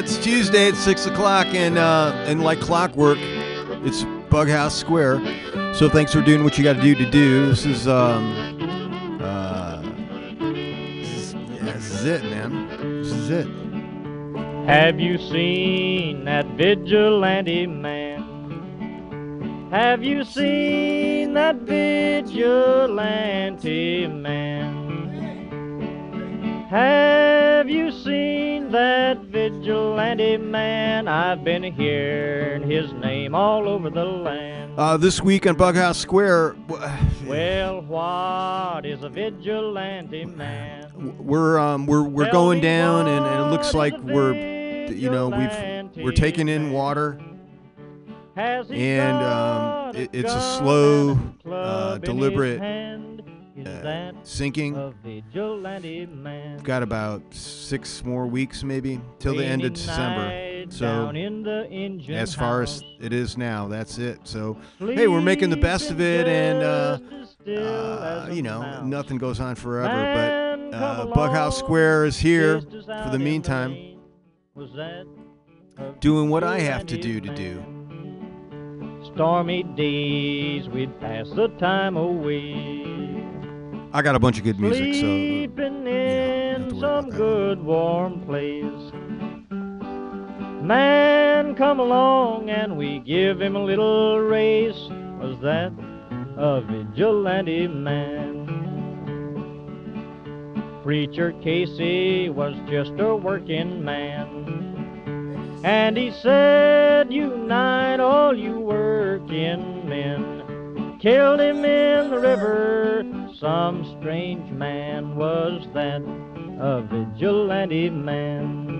It's Tuesday at six o'clock, and uh, and like clockwork, it's Bughouse Square. So thanks for doing what you got to do to do. This is um, uh, yeah, this is it, man. This is it. Have you seen that vigilante man? Have you seen that vigilante man? Have you seen that vigilante man? I've been hearing his name all over the land. Uh, this week on Bughouse Square, Well, what is a vigilante man? we're um, we're we're Tell going down, and, and it looks like we're you know we've we're taking in water. Has he And, um, it- it's a slow, uh, deliberate, uh, sinking. We've got about six more weeks, maybe, till the end of December. So, down in the engine as far as it is now, that's it. So, hey, we're making the best of it, and uh, sleeping just as still uh, you know, nothing goes on forever. But uh, Bughouse Square is here for the meantime, rain. Was that a doing what I have to do to do. Stormy days, we'd pass the time away. I got a bunch of good music, so uh, Sleeping you know, in some good warm place. Man, come along and we give him a little race. Was that a vigilante man? Preacher Casey was just a working man. And he said, Unite all you working men. Killed him in the river. Some strange man was that, a vigilante man.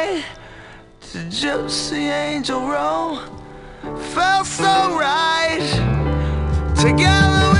Goodbye to Josie Angel Row. Felt so right. Together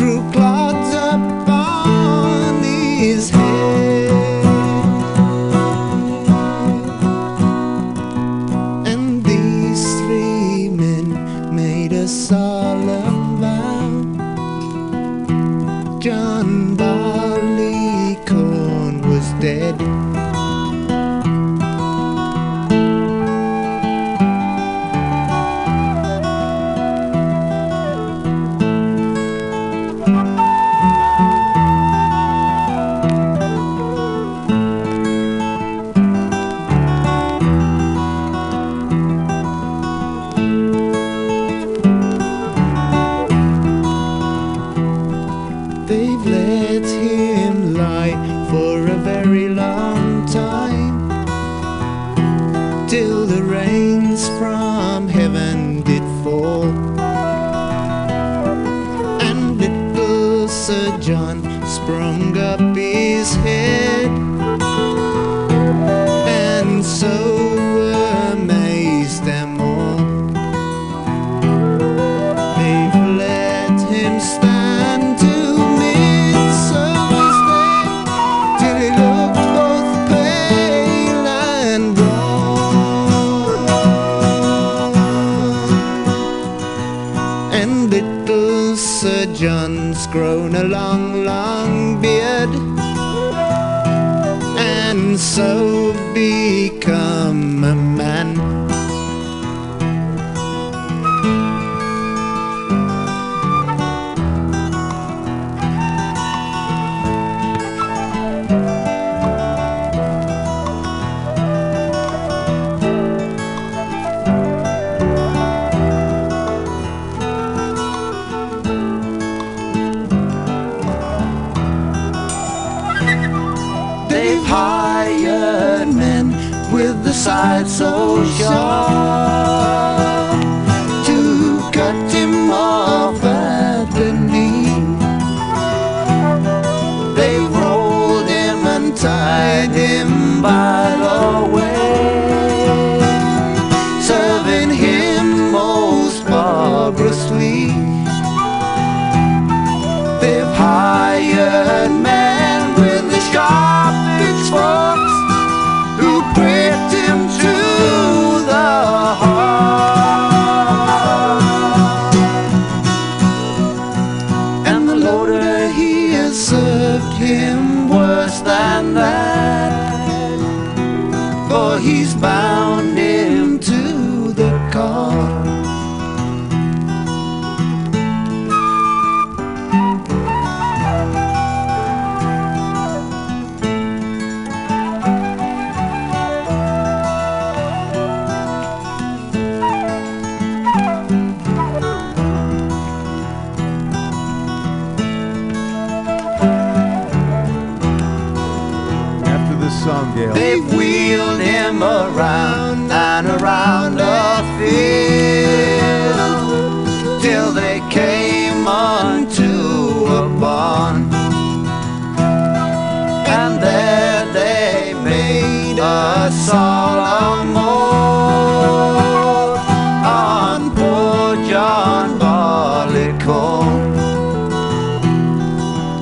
through clods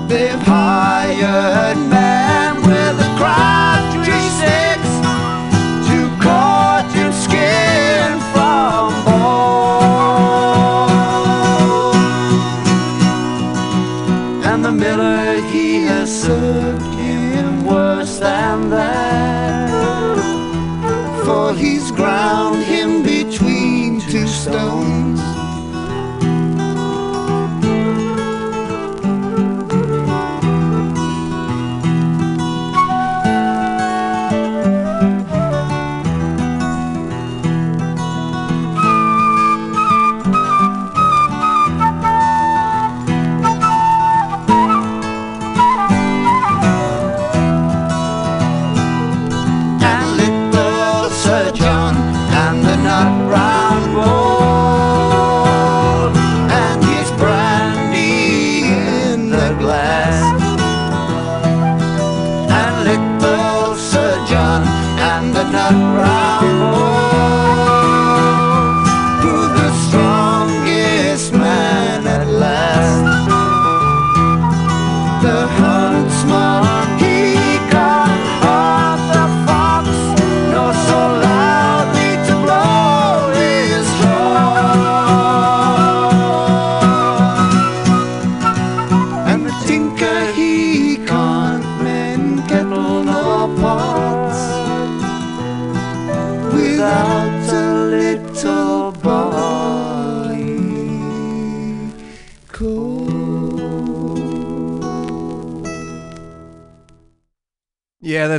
They've hired men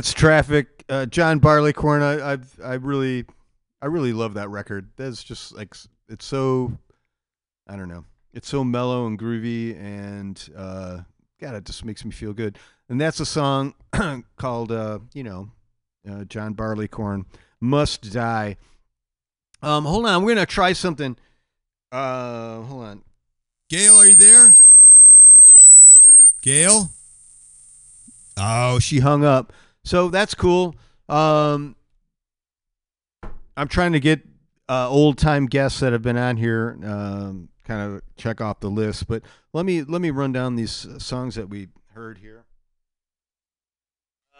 that's traffic. Uh, John Barleycorn. I, I've I really, I really love that record. That's just like it's so, I don't know. It's so mellow and groovy, and uh, God, it just makes me feel good. And that's a song called, uh, you know, uh, John Barleycorn must die. Um, hold on, we're gonna try something. Uh, hold on. Gail, are you there? Gail? Oh, she hung up. So that's cool. Um, I'm trying to get uh, old time guests that have been on here, um, kind of check off the list. But let me let me run down these uh, songs that we heard here.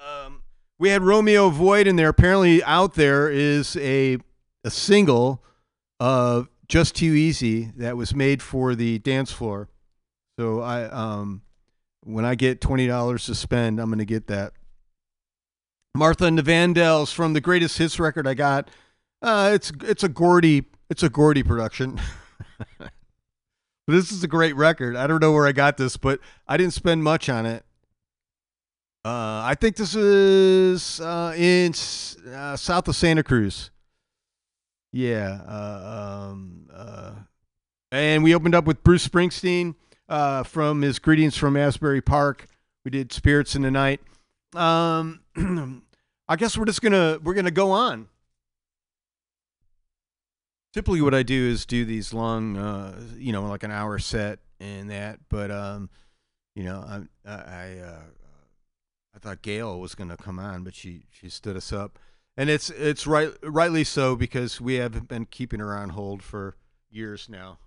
Um, we had Romeo Void in there. Apparently, out there is a a single of "Just Too Easy" that was made for the dance floor. So I um when I get twenty dollars to spend, I'm gonna get that. Martha Vandellas from the greatest hits record I got. Uh, it's it's a Gordy it's a Gordy production. this is a great record. I don't know where I got this, but I didn't spend much on it. Uh, I think this is uh, in uh, south of Santa Cruz. Yeah. Uh, um, uh, and we opened up with Bruce Springsteen uh, from his Greetings from Asbury Park. We did Spirits in the Night. Um, I guess we're just gonna we're gonna go on. Typically, what I do is do these long, uh, you know, like an hour set and that. But um, you know, I I uh, I thought Gail was gonna come on, but she she stood us up, and it's it's right rightly so because we have been keeping her on hold for years now.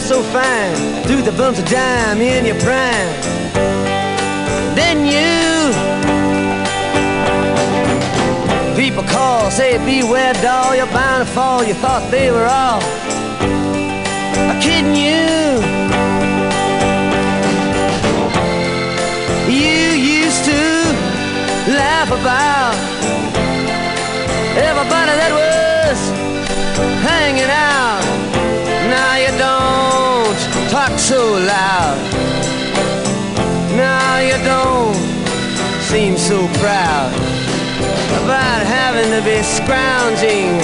so fine, threw the bumps of dime in your prime. Then you. People call, say beware doll, you're bound to fall. You thought they were all. To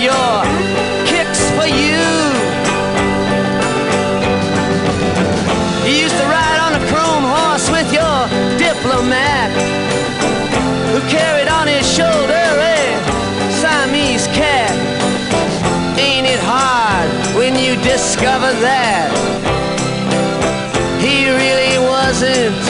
Your kicks for you. You used to ride on a chrome horse with your diplomat who carried on his shoulder a Siamese cat. Ain't it hard when you discover that he really wasn't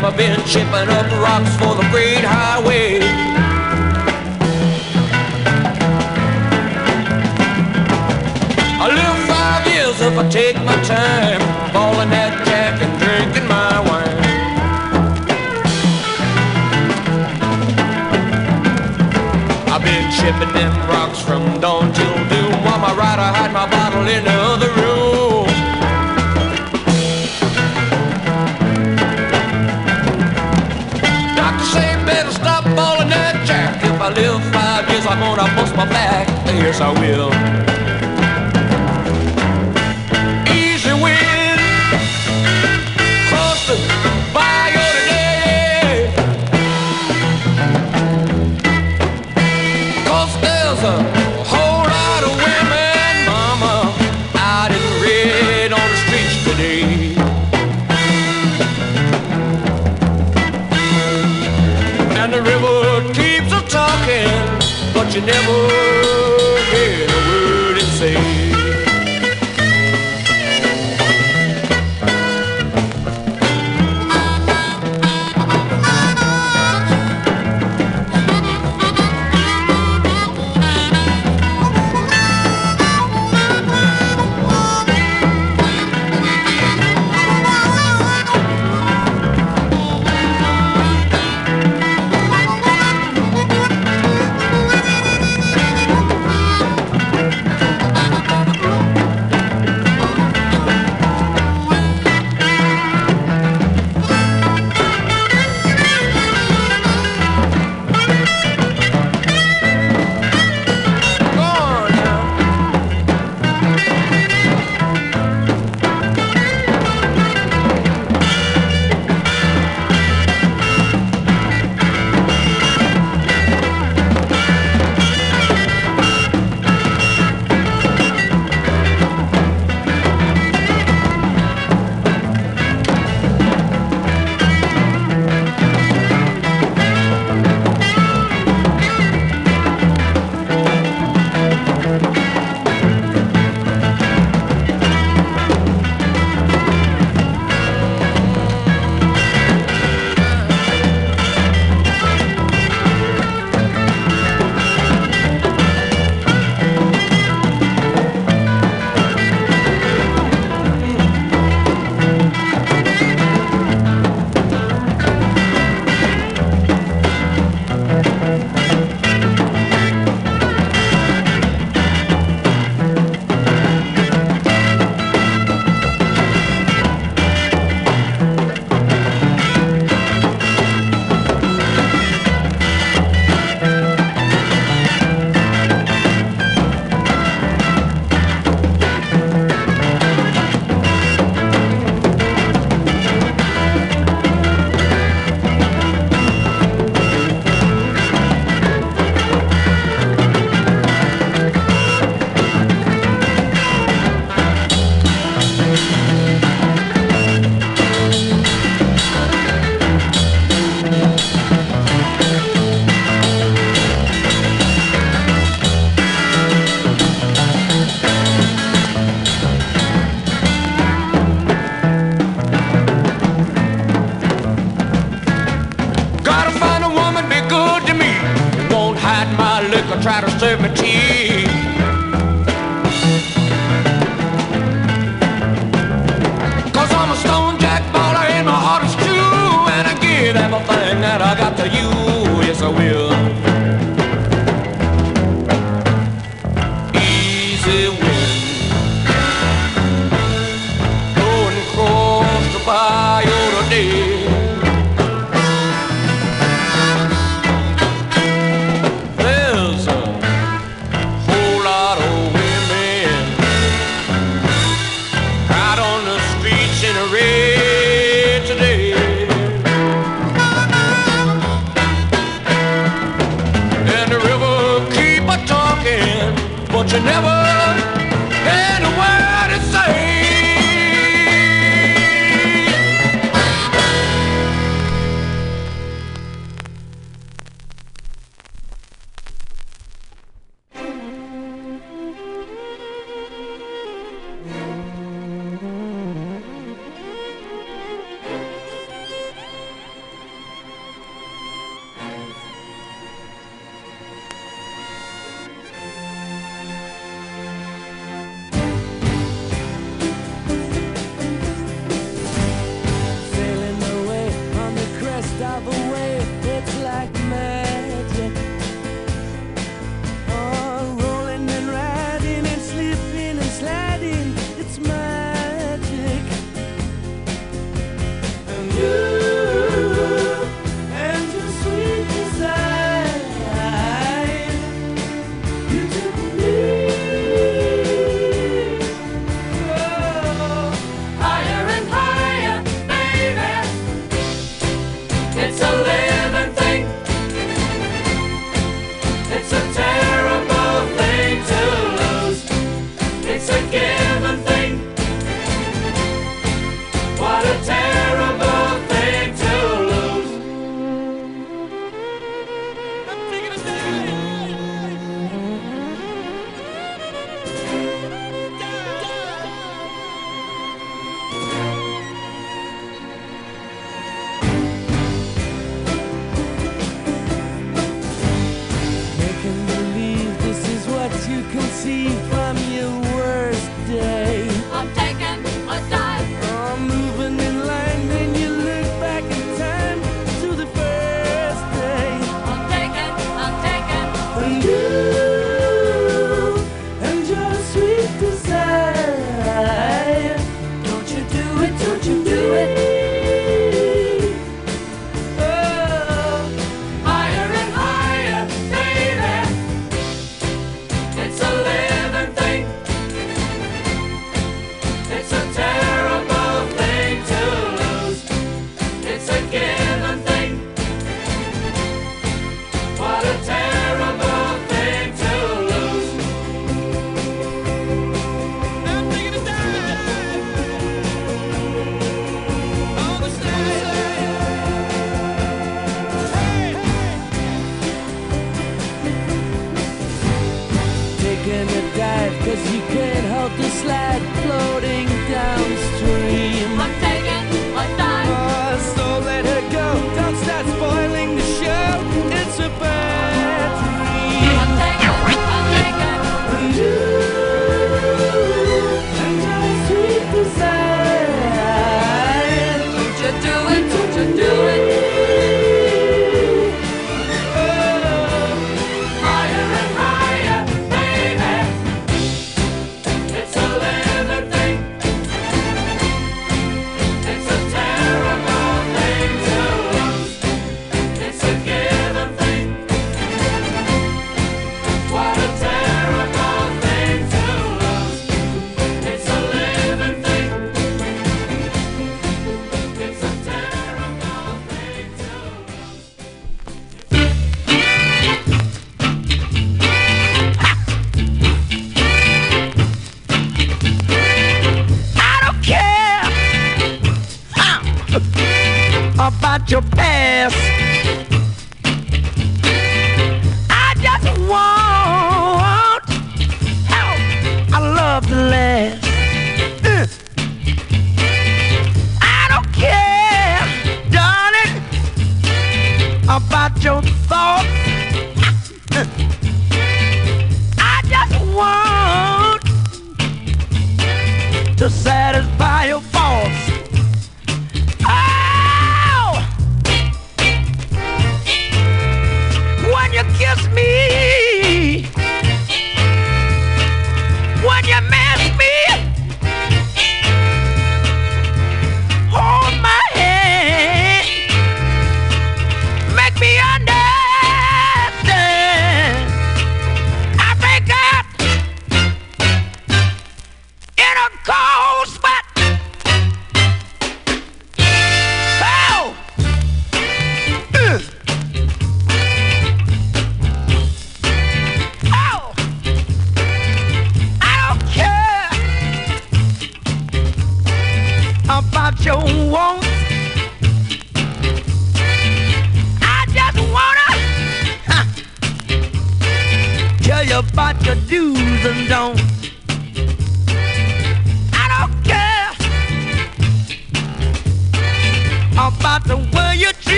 time I've been chipping up rocks for the great highway. I live five years if I take my time, falling that jack and drinking my wine. I've been chipping them rocks from dawn till doom while my rider hide my bottle in the live five years, I'm gonna bust my back. Yes, I will. but you never could try to serve me tea. Cause I'm a stone jack baller and my heart is true. And I give everything that I got to you. Yes, I will.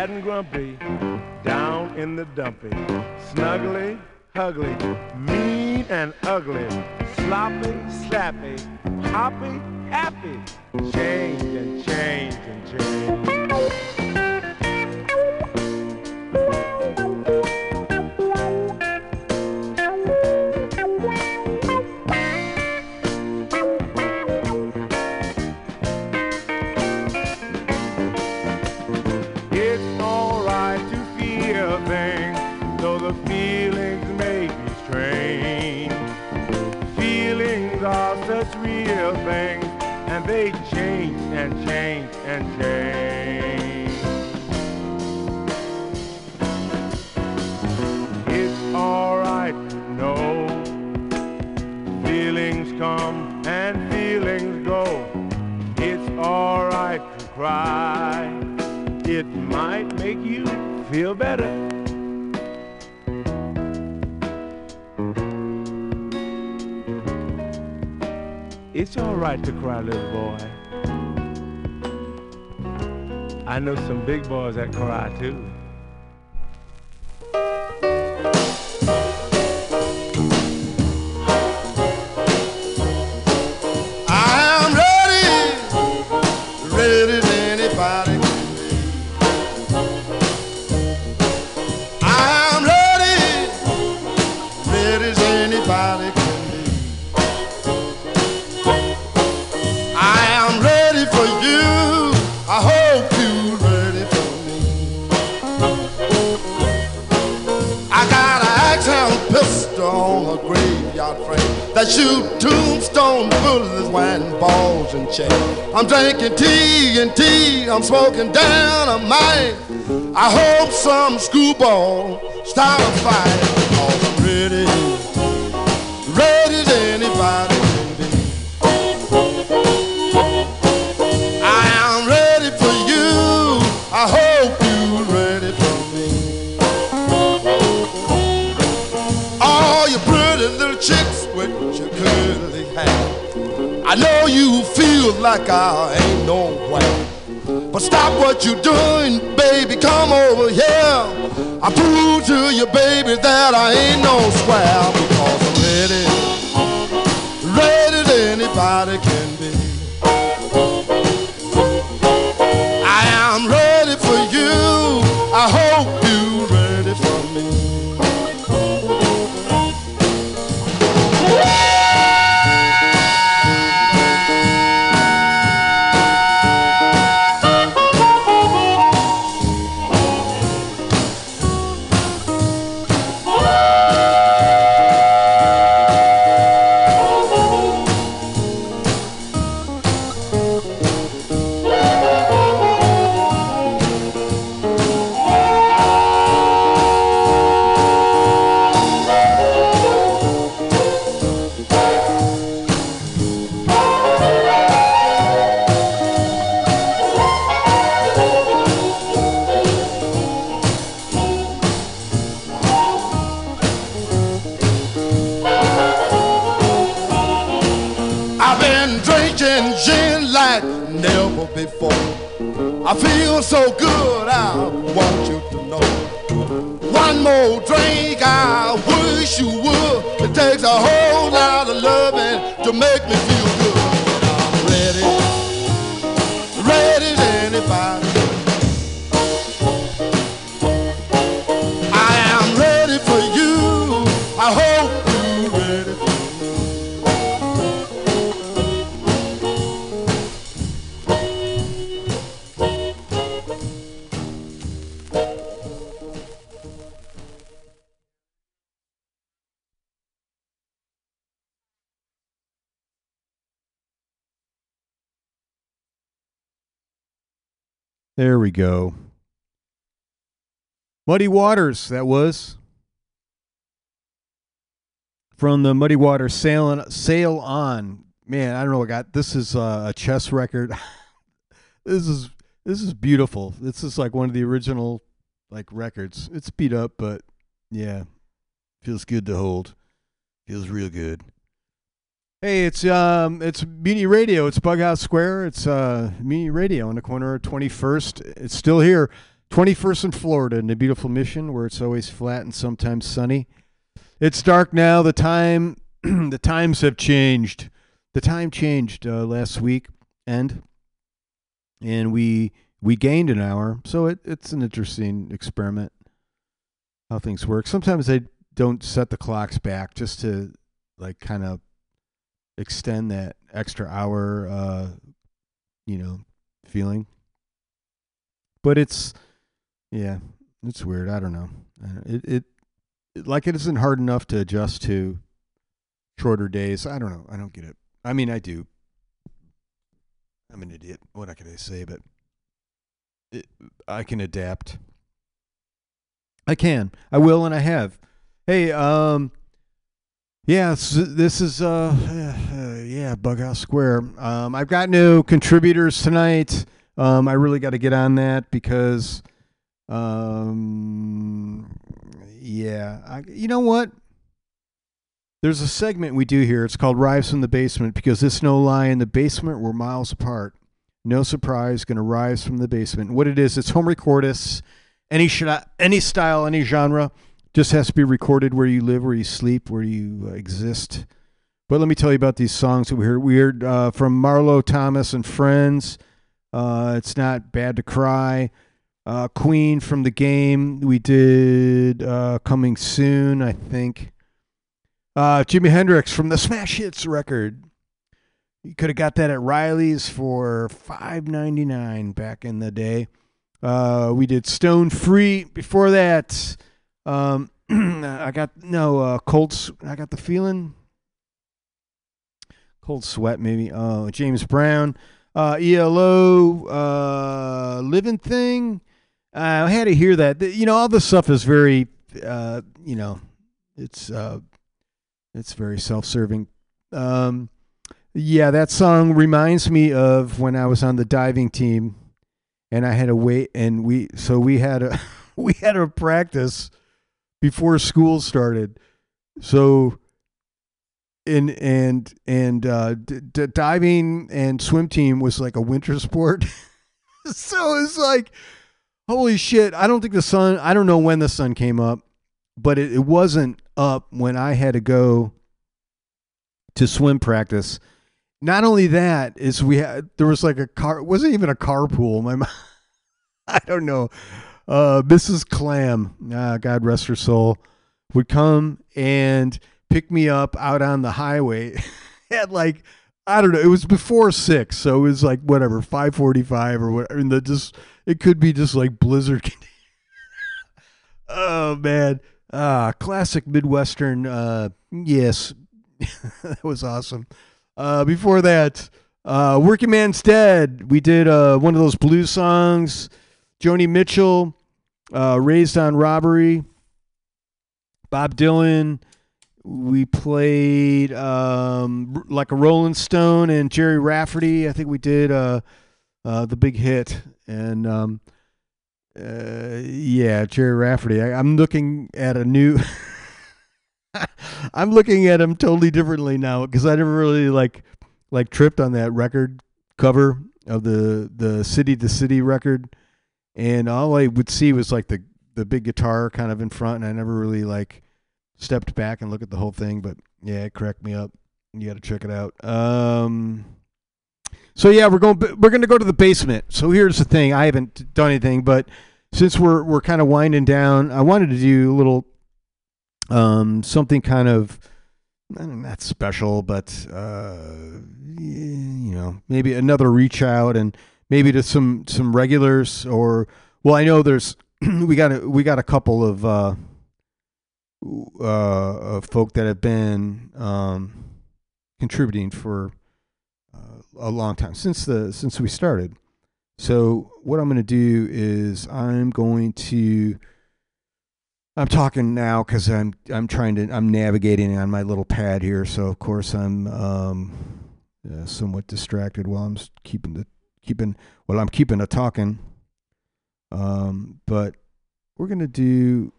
Sad and grumpy, down in the dumpy, snuggly, ugly, mean and ugly, sloppy, slappy, hoppy, happy, change and change and change. Feel better. It's alright to cry, little boy. I know some big boys that cry too. That shoot tombstone bullets, winding balls and chain. I'm drinking tea and tea, I'm smoking down a mine. I hope some screwball start a fight. Feel like I ain't nowhere. But stop what you're doing, baby, come over here. I prove to you, baby, that I ain't no square because I'm ready, ready as anybody can like never before. I feel so good, I want you to know. One more drink, I wish you would. It takes a whole lot of loving to make me feel There we go. Muddy Waters, that was. From the Muddy Waters Sail, Sail On. Man, I don't know. I got this is uh, a chess record. this is this is beautiful. This is like one of the original like records. It's beat up, but yeah, feels good to hold. Feels real good. Hey, it's um, it's Mutiny Radio. It's Bughouse Square. It's uh, Mutiny Radio on the corner of Twenty First. It's still here, Twenty First in Florida, in the beautiful Mission, where it's always flat and sometimes sunny. It's dark now. The time, the times have changed. The time changed uh, last week, and and we we gained an hour. So it, it's an interesting experiment how things work. Sometimes they don't set the clocks back just to like kind of extend that extra hour uh you know feeling. But it's yeah it's weird. I don't know. It, it it like it isn't hard enough to adjust to shorter days. I don't know. I don't get it. I mean i do. I'm an idiot. What can i say? But it, i can adapt. I can. I will and i have. Hey um yeah, this is uh, yeah, Bughouse Square. Um, I've got new contributors tonight. Um, I really got to get on that because, um, yeah, I, you know what? There's a segment we do here. It's called Rise from the Basement because this no lie in the basement we're miles apart. No surprise, going to rise from the basement. What it is, it's home recordists, any sh- any style, any genre just has to be recorded where you live, where you sleep, where you uh, exist. But let me tell you about these songs that we heard. We heard uh, from Marlo Thomas and Friends. Uh, it's not bad to cry. Uh, Queen from the game. We did uh, coming soon, I think. Uh, Jimi Hendrix from the Smash Hits record. You could have got that at Riley's for five ninety nine back in the day. We did Stone Free before that. Um, I got no uh, cold. S- I got the feeling. Cold sweat, maybe. Oh, James Brown, uh, ELO, uh, Living Thing. I had to hear that. You know, all this stuff is very, uh, you know, it's uh, it's very self-serving. Um, yeah, that song reminds me of when I was on the diving team, and I had to wait, and we so we had a we had a practice before school started. So and and and uh, d- d- diving and swim team was like a winter sport. so it's like holy shit, I don't think the sun I don't know when the sun came up, but it, it wasn't up when I had to go to swim practice. Not only that is we had there was like a car wasn't even a carpool. My mom, I don't know. Uh, Mrs. Clam, uh, God rest her soul, would come and pick me up out on the highway at like I don't know. It was before six, so it was like whatever five forty-five or whatever. And the just it could be just like blizzard. oh man, ah, classic Midwestern. Uh, yes, that was awesome. Uh, before that, uh, Workingman's Dead. We did uh, one of those blues songs. Joni Mitchell, uh, Raised on Robbery. Bob Dylan. We played um, like a Rolling Stone and Gerry Rafferty. I think we did uh, uh, the big hit. And um, uh, yeah, Gerry Rafferty. I, I'm looking at a new. I'm looking at him totally differently now because I never really like like tripped on that record cover of the the City to City record, and all I would see was like the the big guitar kind of in front, and I never really like stepped back and looked at the whole thing. But yeah, it cracked me up. You got to check it out. Um, so yeah, we're going we're going to go to the basement. So here's the thing: I haven't done anything, but since we're we're kind of winding down, I wanted to do a little um something kind of not special, but uh, you know, maybe another reach out and maybe to some some regulars or well, I know there's we got a, we got a couple of uh, uh, folk that have been um, contributing for uh, a long time since the since we started. So what I'm going to do is I'm going to I'm talking now because I'm I'm trying to I'm navigating on my little pad here. So of course I'm um, uh, somewhat distracted while I'm keeping the keeping well I'm keeping a talking. Um, but we're gonna do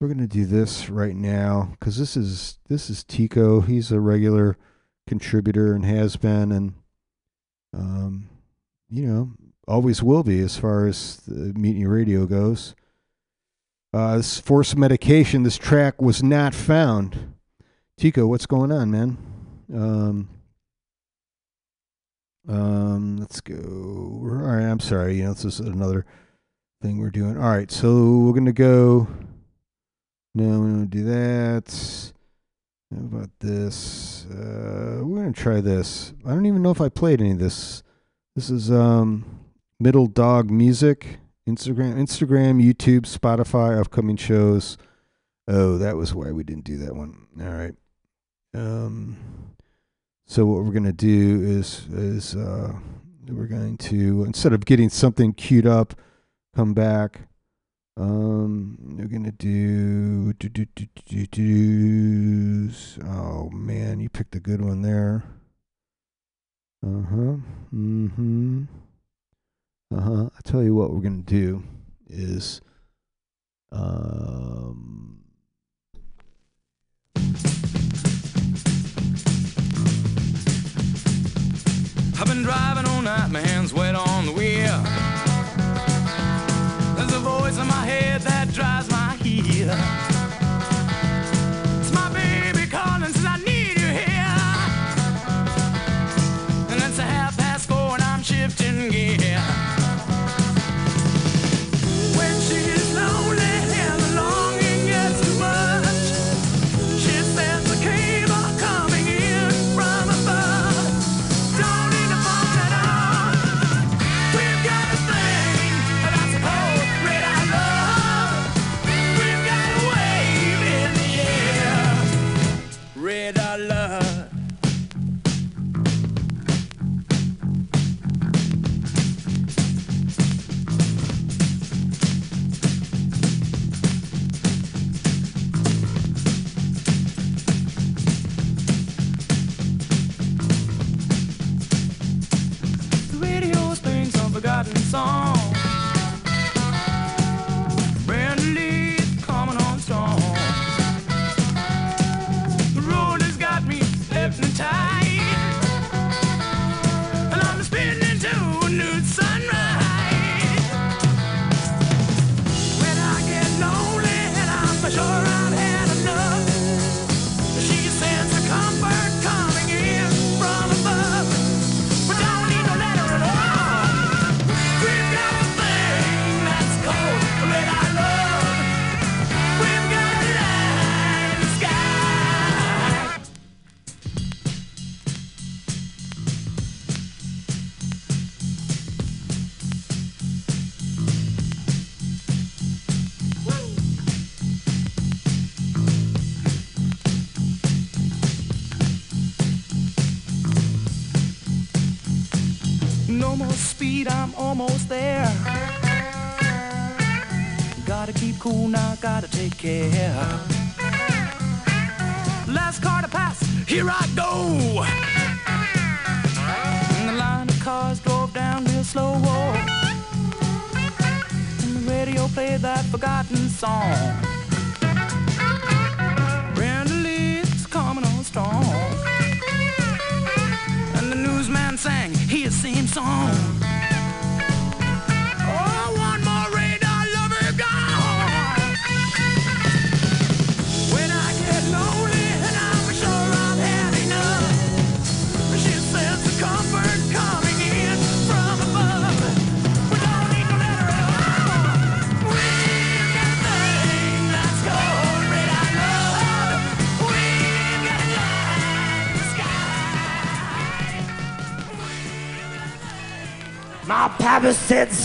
we're gonna do this right now because this is this is Tico. He's a regular contributor and has been and um, you know always will be as far as the Mutiny Radio goes. Uh, this forced medication. This track was not found. Tico, what's going on, man? Um, um, let's go. All right, I'm sorry. You know, this is another thing we're doing. All right, so we're gonna go. No, we don't do that. How about this? Uh, we're gonna try this. I don't even know if I played any of this. This is um, Middle Dog Music. Instagram, Instagram, YouTube, Spotify, upcoming shows. Oh, that was why we didn't do that one. All right. Um, so what we're gonna do is is uh, we're going to instead of getting something queued up, come back. Um, we're gonna do, do, do, do, do, do, Oh man, you picked a good one there. Uh huh. Mm-hmm. Uh huh. I tell you what, we're gonna do is, um, I've been driving all night, my hands wet on the wheel. There's a voice in my head that drives my heel.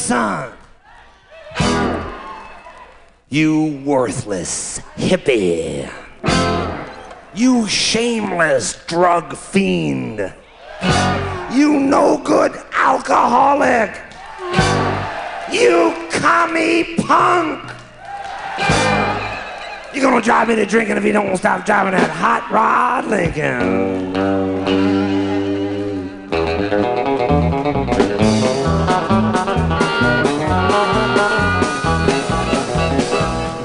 Son, you worthless hippie, you shameless drug fiend, you no good alcoholic. You commie punk. You're gonna drive me to drinking if you don't stop driving that hot rod Lincoln.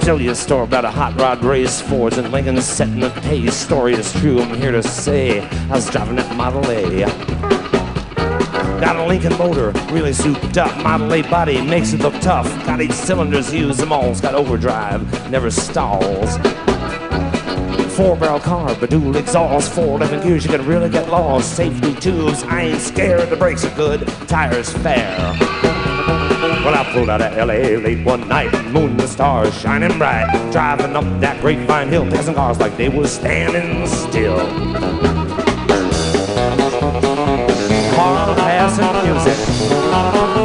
Tell you a story about a hot rod race Fords and Lincoln setting the pace. Story is true, I'm here to say. I was driving that Model A. Got a Lincoln motor, really souped up. Model A body makes it look tough. Got eight cylinders, use them all. It's got overdrive, never stalls. Four barrel car, but dual exhaust, four eleven gears, you can really get lost. Safety tubes, I ain't scared. The brakes are good, tires fair. Well, I pulled out of LA late one night, moon and stars shining bright. Driving up that grapevine hill, passing cars like they was standing still. Car passing music.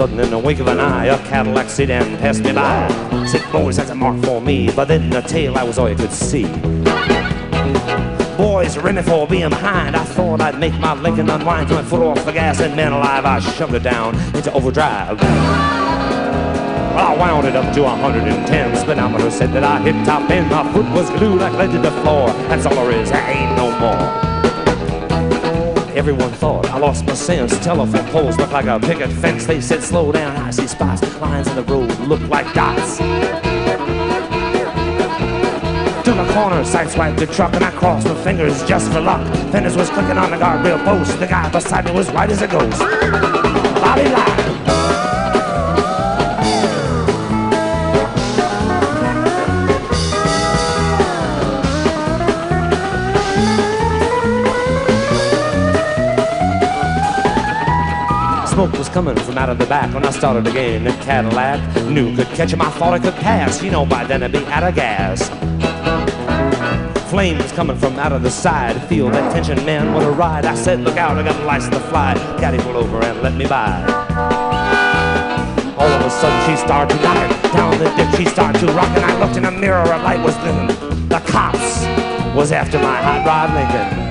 Sudden, in the wink of an eye, a Cadillac sedan passed me by. Said, boys, that's a mark for me. But then the tail, I was all you could see. Boys in for being behind. I thought I'd make my Lincoln unwind. Threw my foot off the gas, and man alive, I shoved it down into overdrive. I wound it up to 110. Speedometer said that I hit top end. My foot was glued like lead to the floor. That's all there is. There ain't no more. Everyone thought I lost my sense. Telephone poles look like a picket fence. They said slow down. I see spots. Lines in the road look like dots. To the corner, sideswiped the truck, and I crossed my fingers just for luck. Fenders was clicking on the guardrail post. The guy beside me was white as a ghost. Bobby lied. Coming from out of the back when I started again. The Cadillac knew could catch him. I thought I could pass. You know, by then I'd be out of gas. Flames coming from out of the side. Feel that tension, man, what a ride. I said, look out, I got a license to fly. Caddy pulled over and let me by. All of a sudden she started to knock it. Down the dip she started to rock and I looked in the mirror, a light was dim. The cops was after my hot rod Lincoln.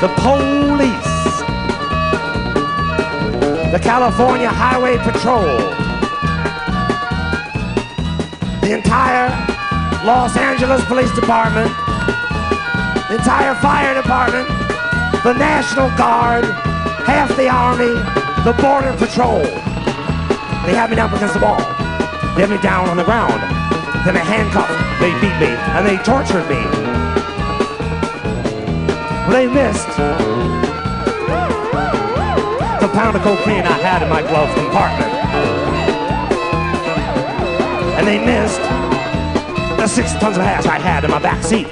The police. The California Highway Patrol. The entire Los Angeles Police Department. The entire fire department. The National Guard. Half the Army. The Border Patrol. They had me down against the wall. They had me down on the ground. Then they handcuffed. They beat me. And they tortured me. They missed pound of cocaine I had in my glove compartment. And they missed the six tons of hash I had in my back seat.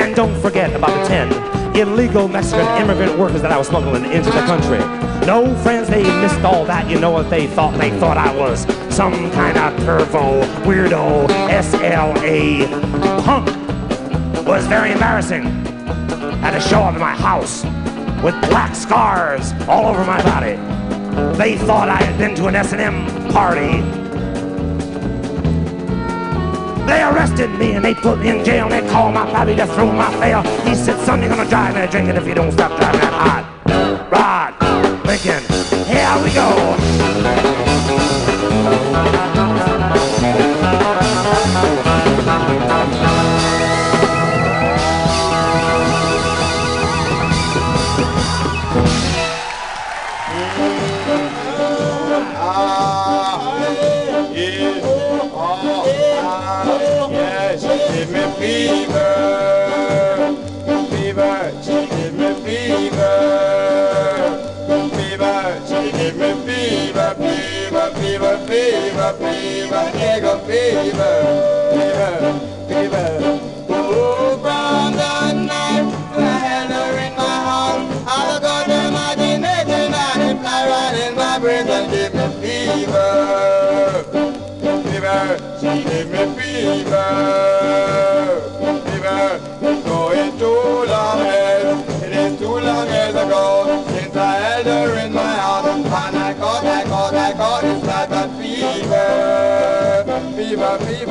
And don't forget about the 10 illegal Mexican immigrant workers that I was smuggling into the country. No, friends, they missed all that. You know what they thought? They thought I was some kind of pervo, weirdo, SLA punk. It was very embarrassing. Had to show up at my house with black scars all over my body. They thought I had been to an S&M party. They arrested me and they put me in jail. They called my pappy to throw my bail. He said, son, you're gonna drive me drinking if you don't stop driving that hot rod. Lincoln, here we go. Fever, she gave me fever.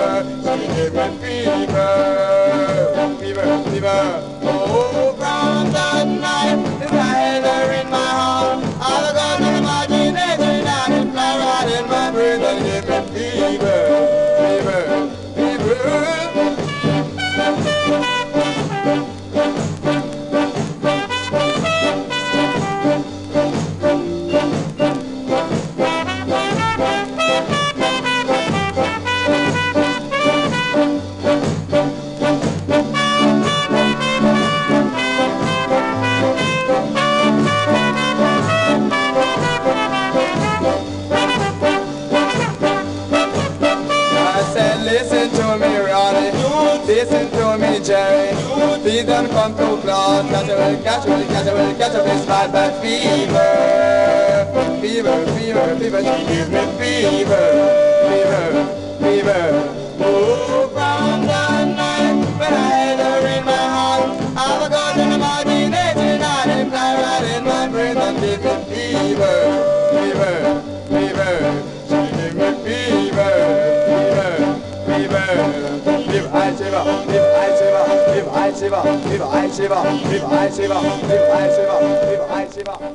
Fever. Give me fever, a will, catch a will, catch a will, bad, bad fever. Fever, fever, fever. She gives me fever. Fever, fever. Oh, from the night when I had her in my heart, I've got an imagination and it fly right in my brain and gives me fever. Fever, fever. She gives me fever. Fever, fever. Fever, I shiver, fever, I shiver, fever, I shiver, fever, I shiver, fever,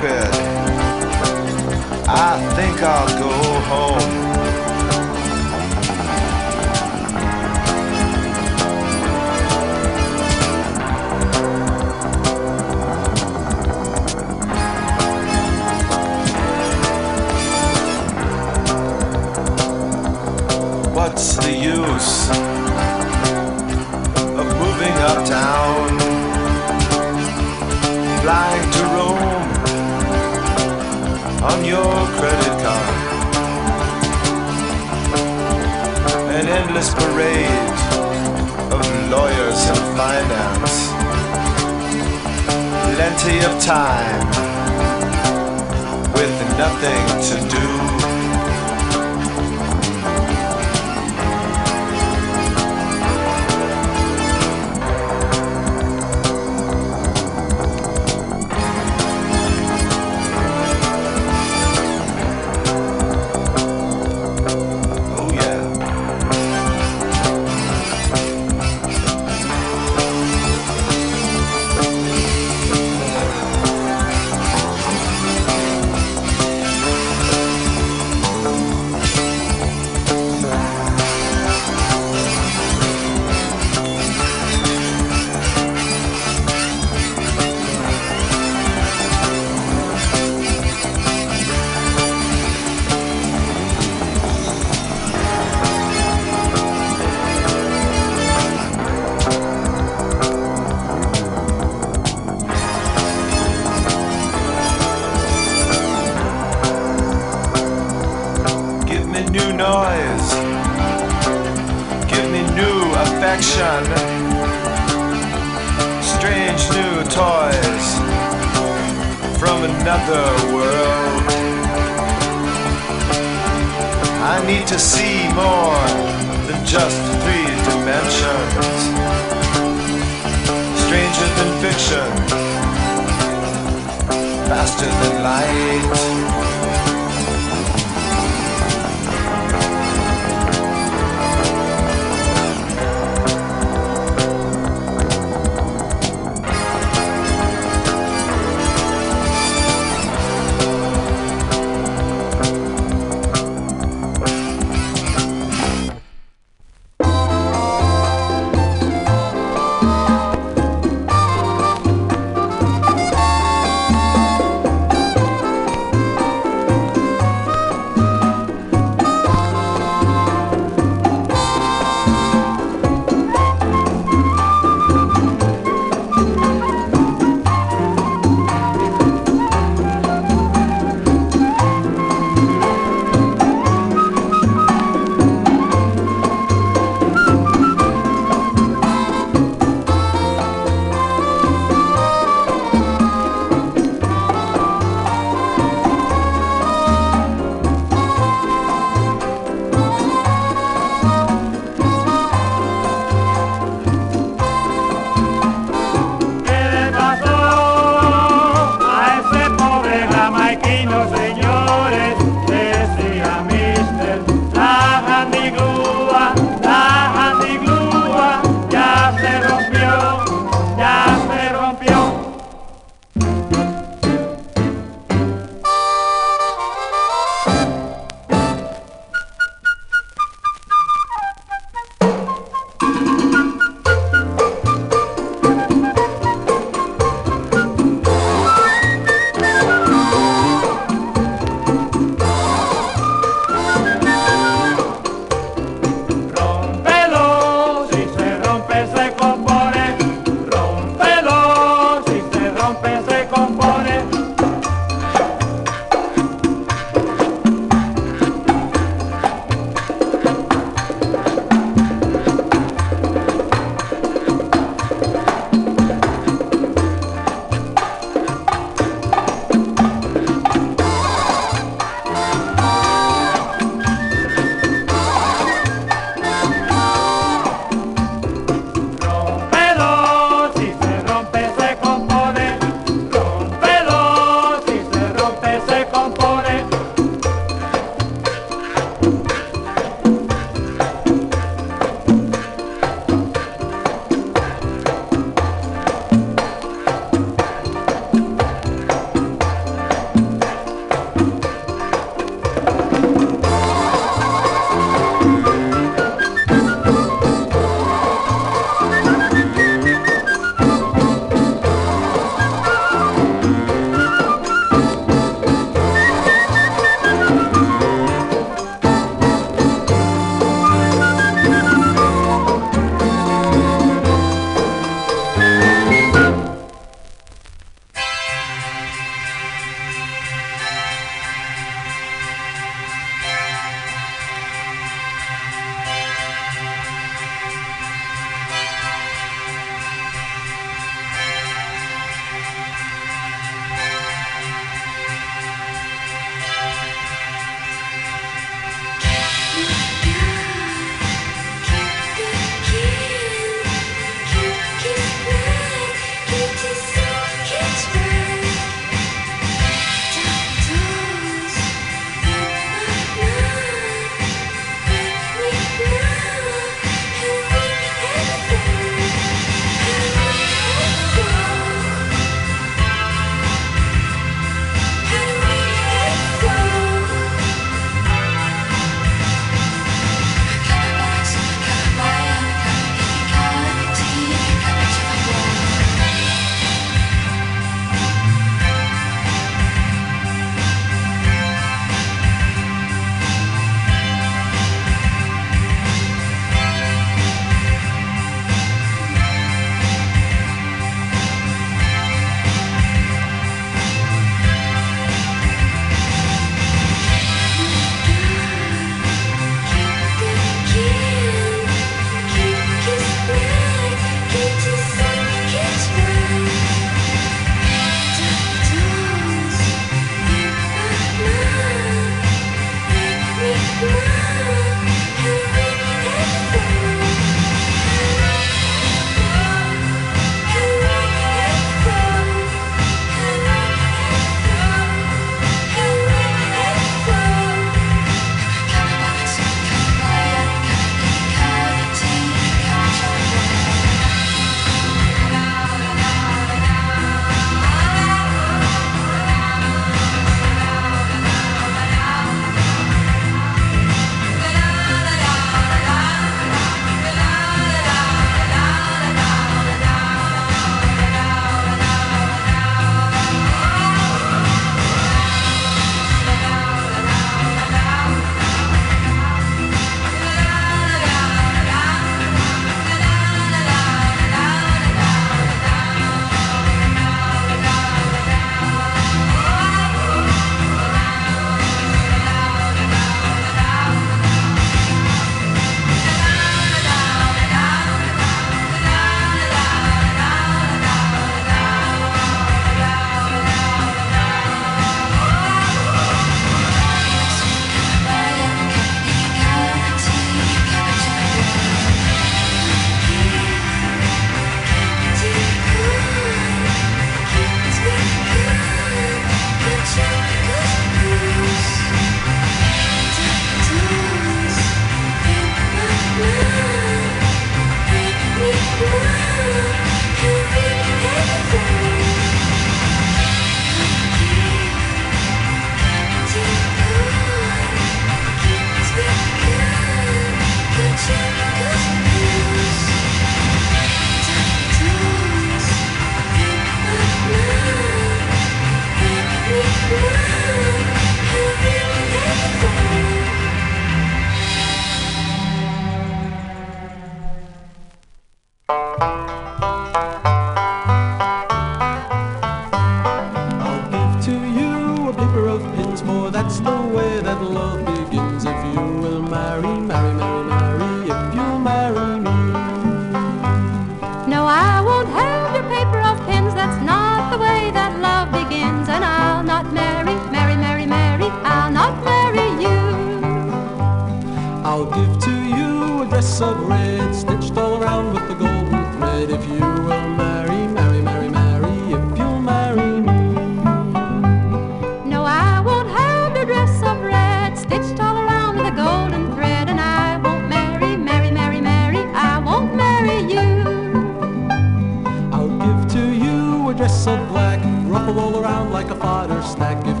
black, rumble all around like a fodder stack. If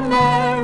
the man.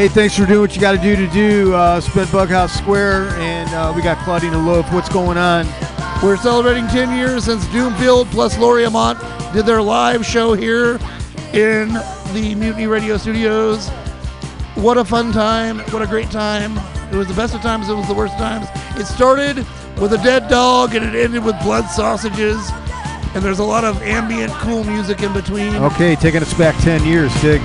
Hey, thanks for doing what you got to do to do. Uh, Sped Bughouse Square, and uh, we got Claudine Loaf. What's going on? We're celebrating 10 years since Doomfield plus Laurie Amont did their live show here in the Mutiny Radio Studios. What a fun time. What a great time. It was the best of times. It was the worst of times. It started with a dead dog and it ended with blood sausages. And there's a lot of ambient, cool music in between. Okay, taking us back 10 years, Dig.